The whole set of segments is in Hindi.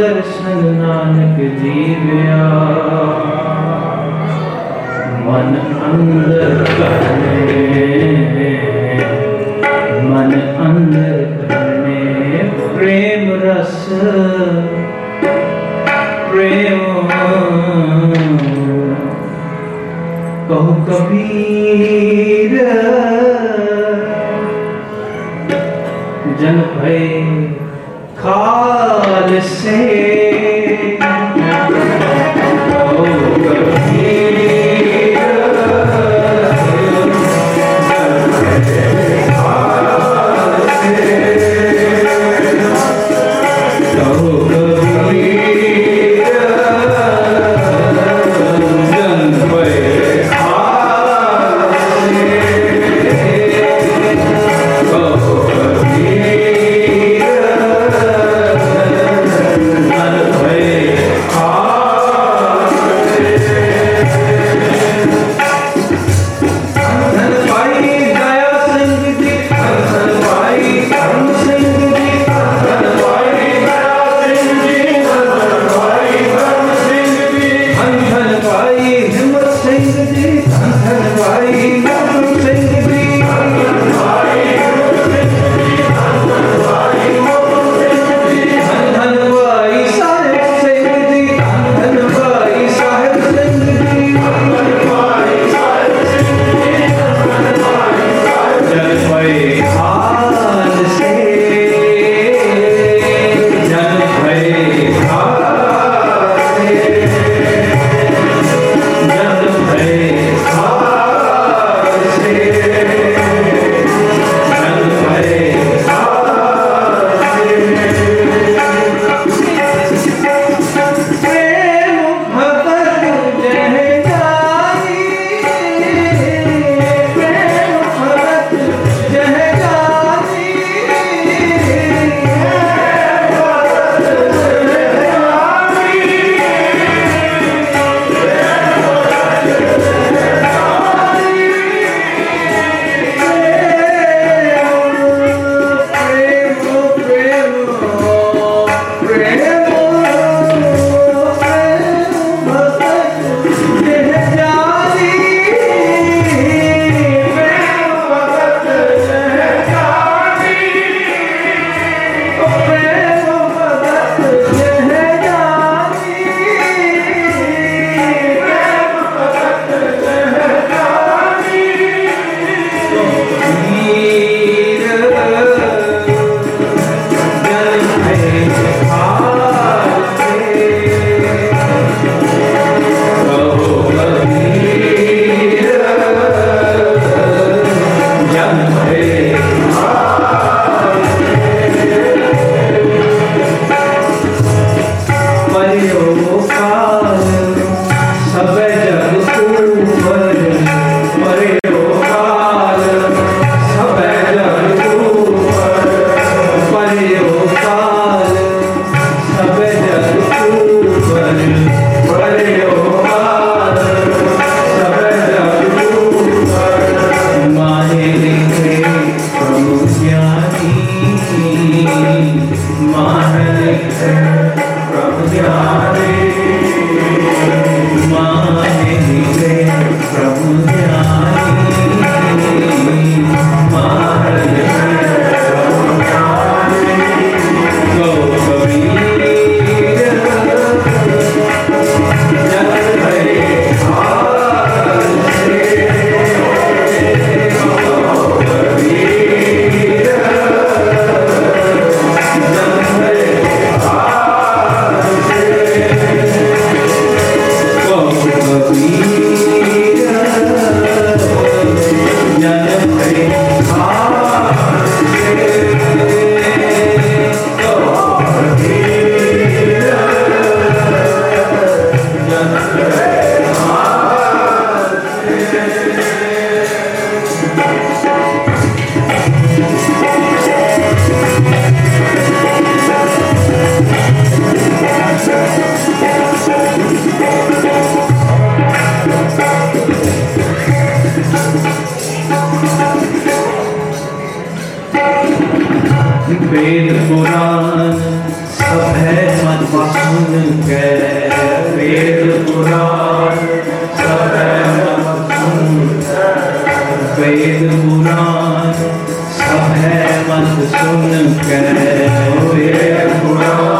दर्शन नानक जीव्या मन अंदर करने मन अंदर करने प्रेम रस, प्रेम। कहो कबीर, जन भय खा to say पुराण सब है मनमोहन कै वेद पुराण सब है मनमोहन वेद पुराण सब है मनसुन कै Veda Purana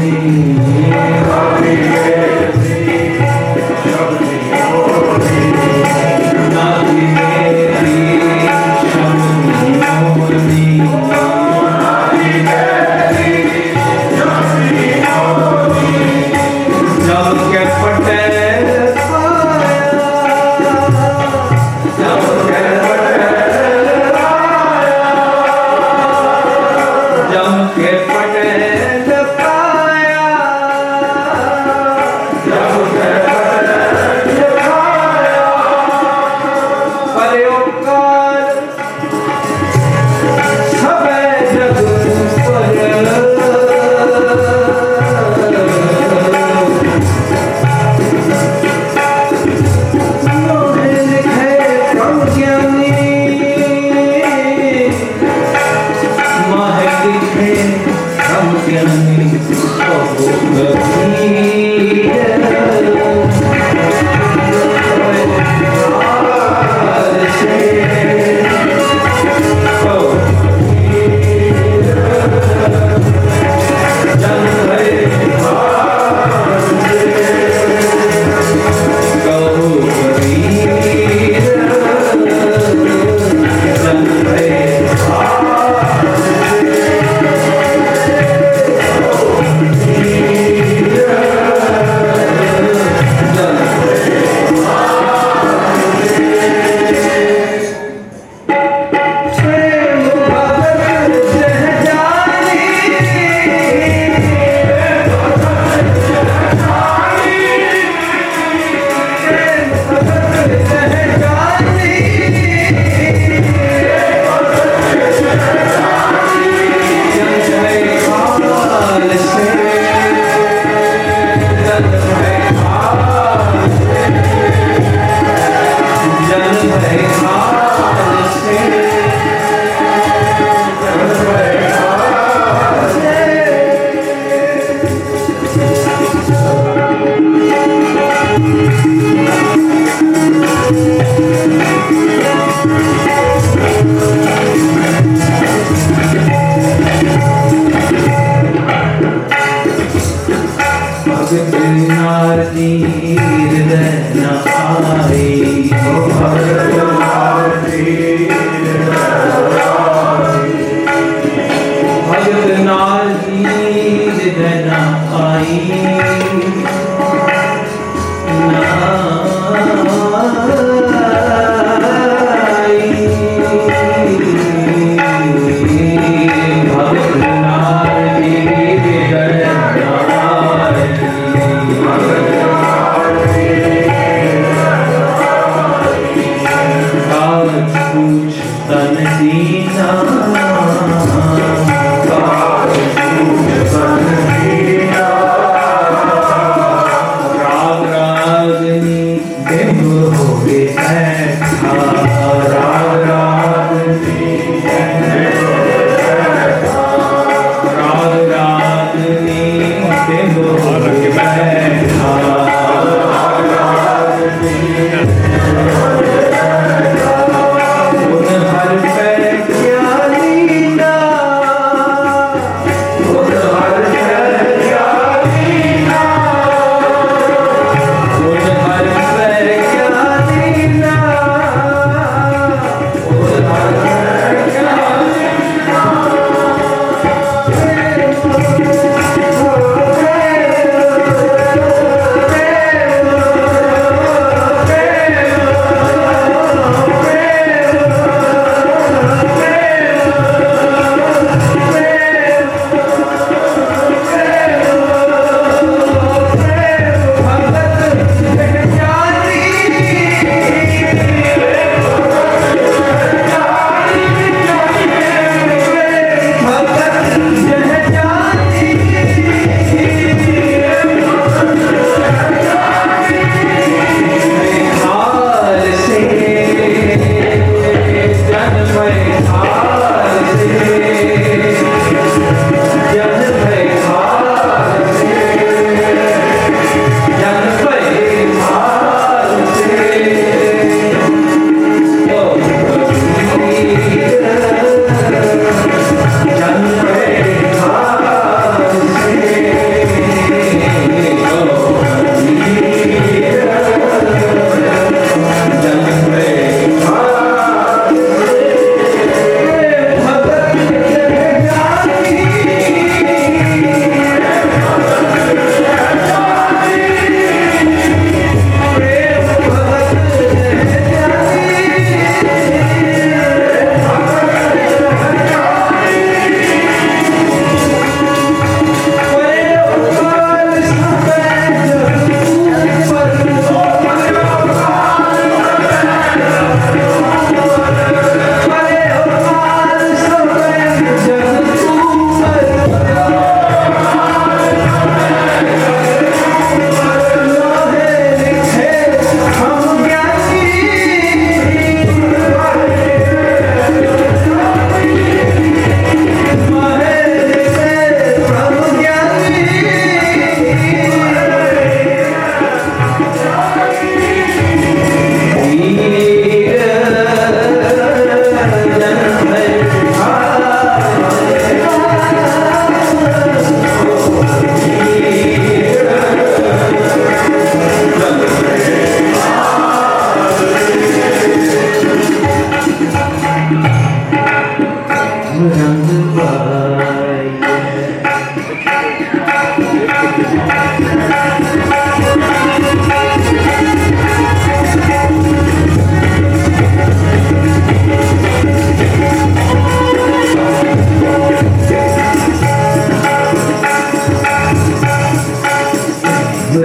Amen. Oh, it's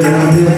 Yeah.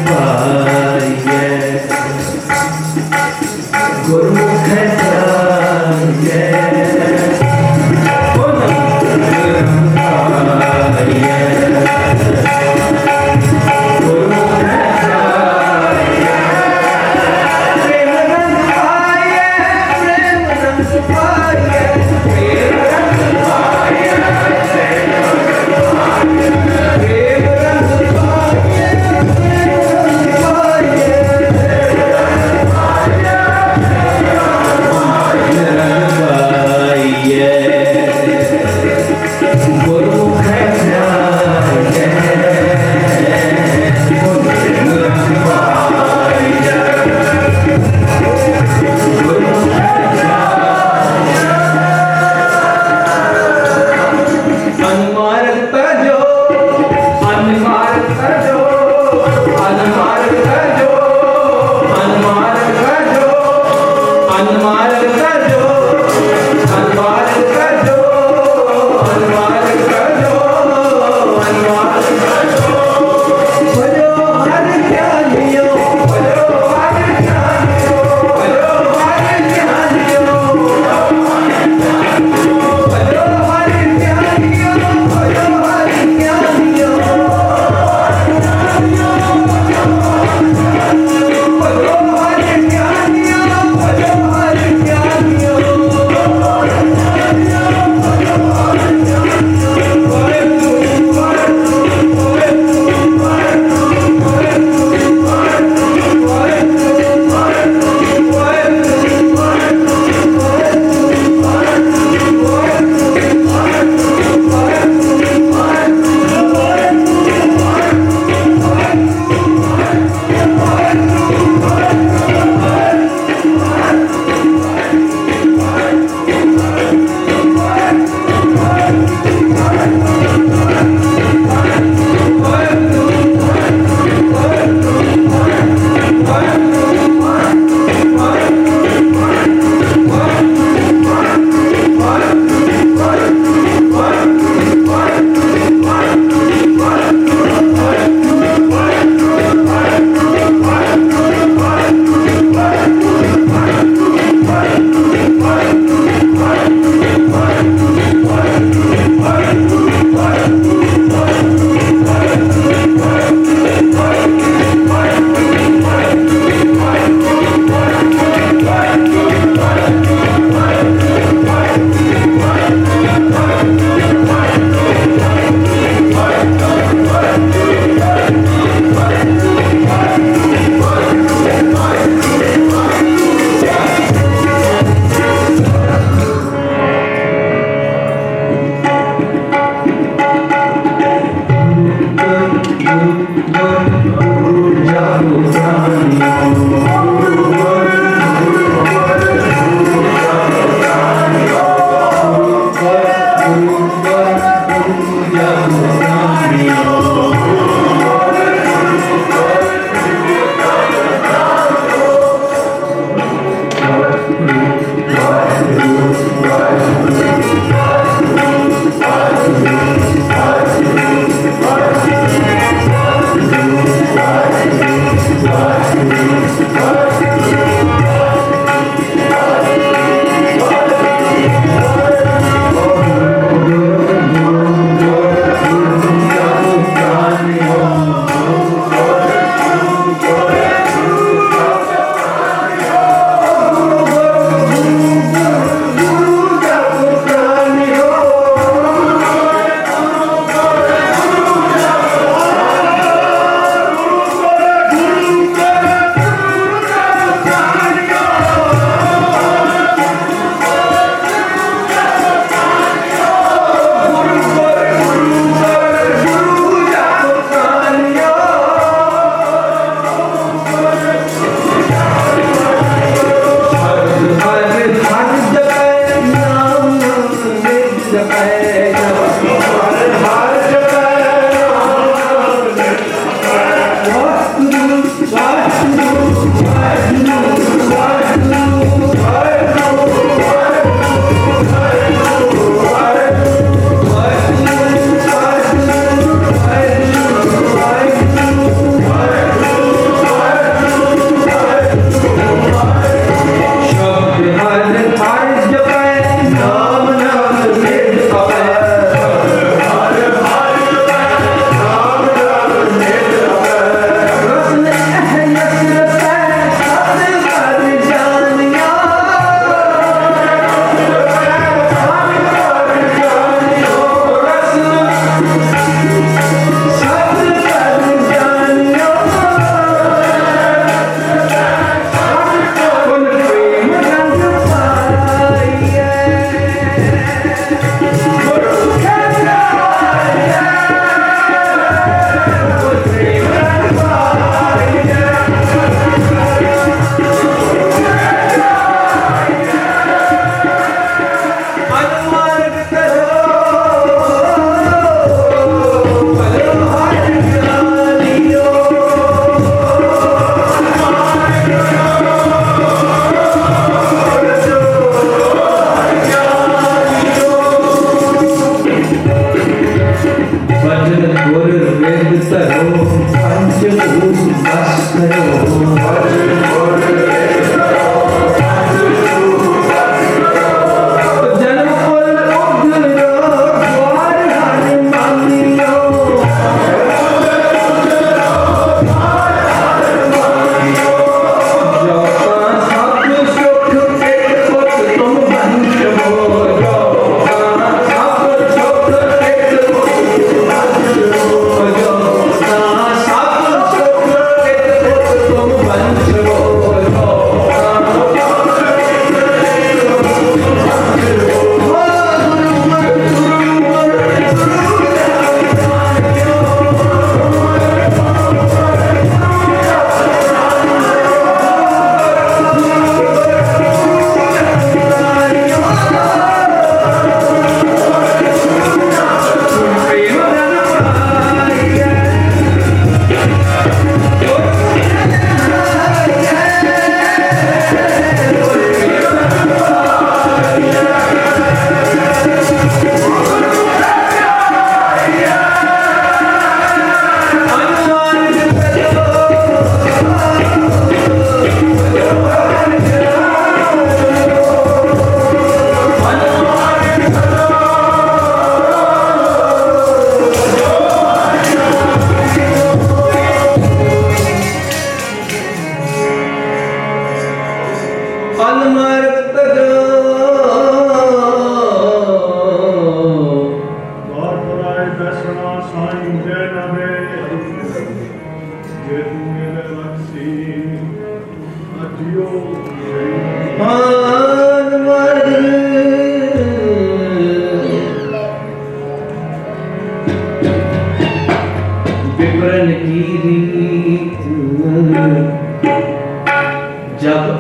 Jago, Jago, Jago.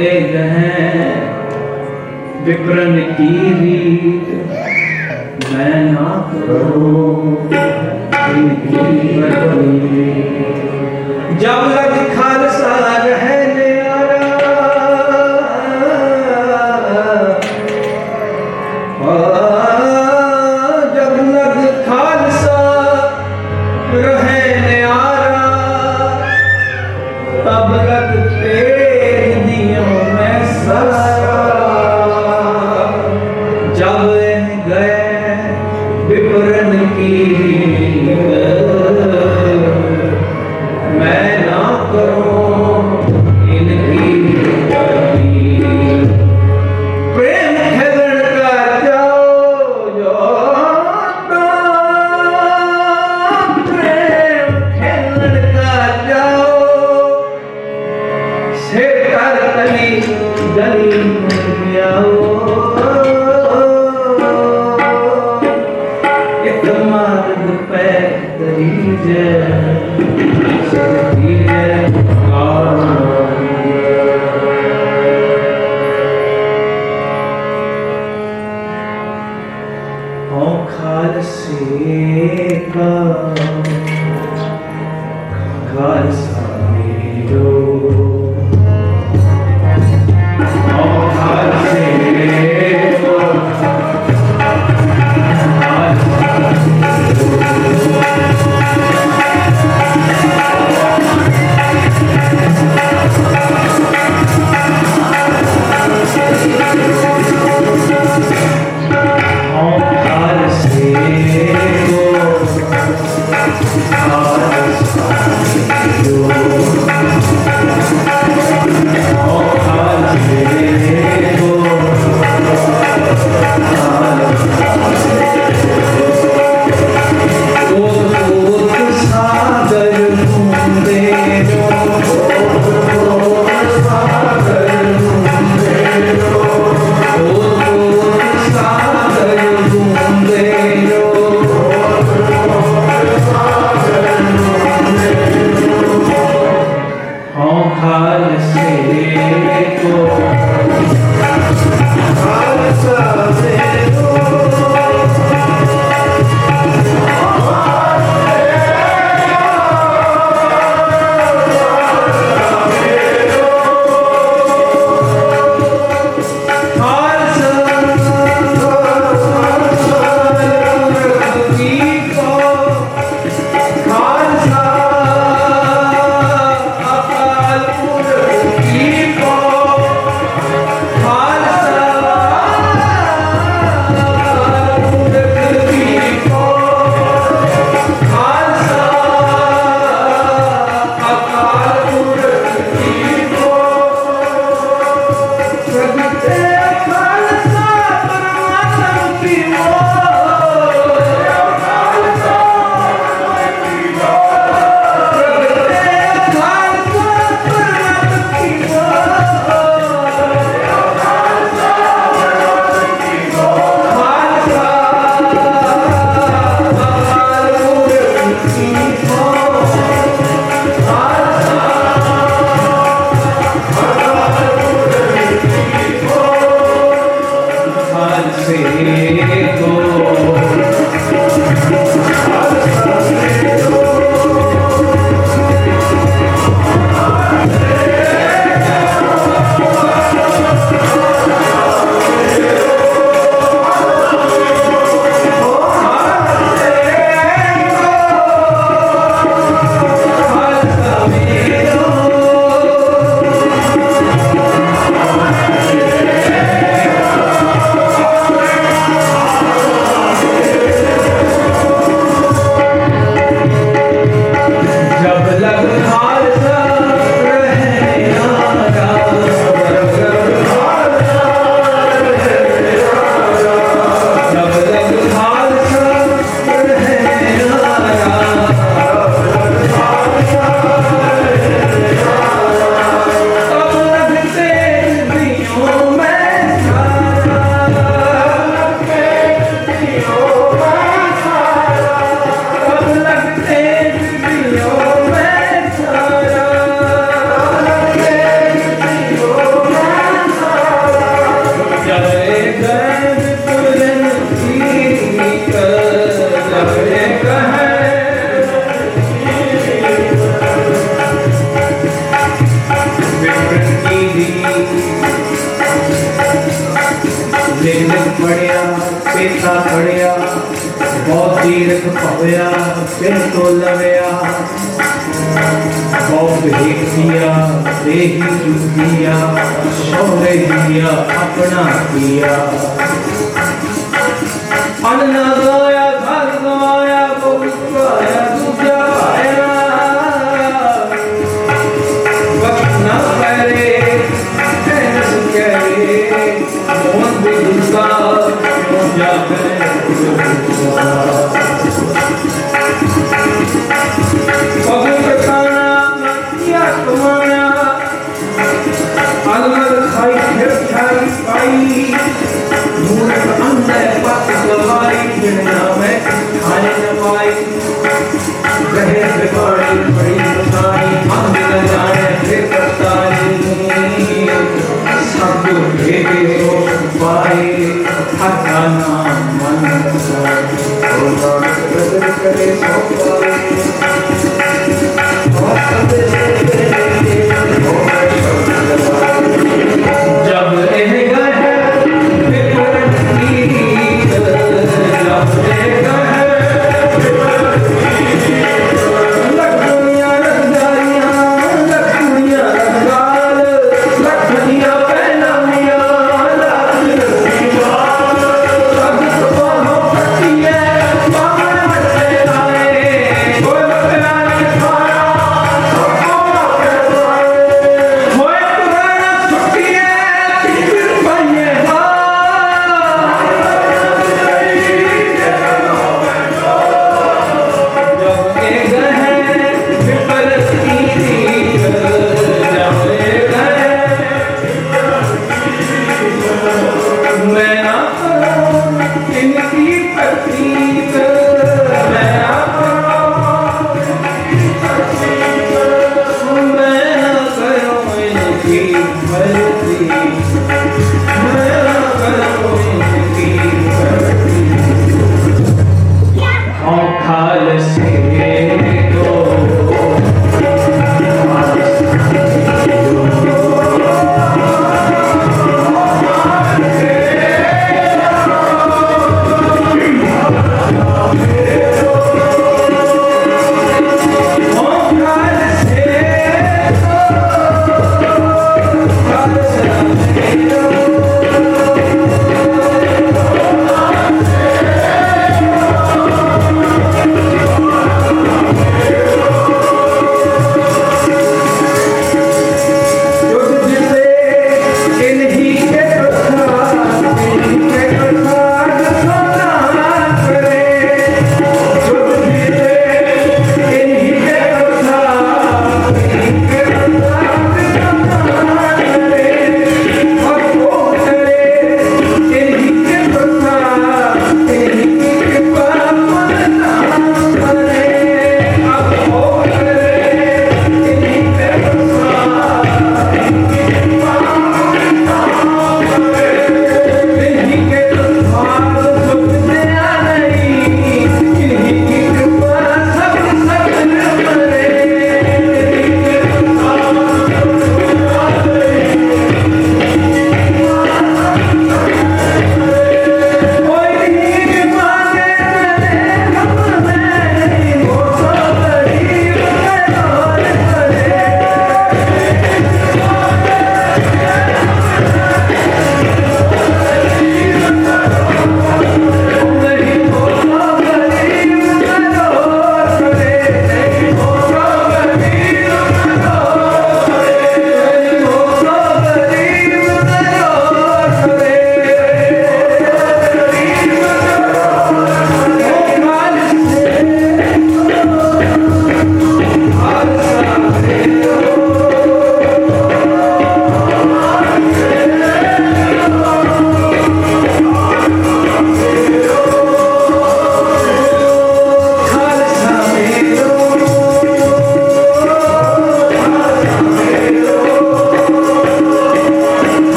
करते हैं विप्रन की रीत। मैं ना करो इनकी जब लग खालसा रहे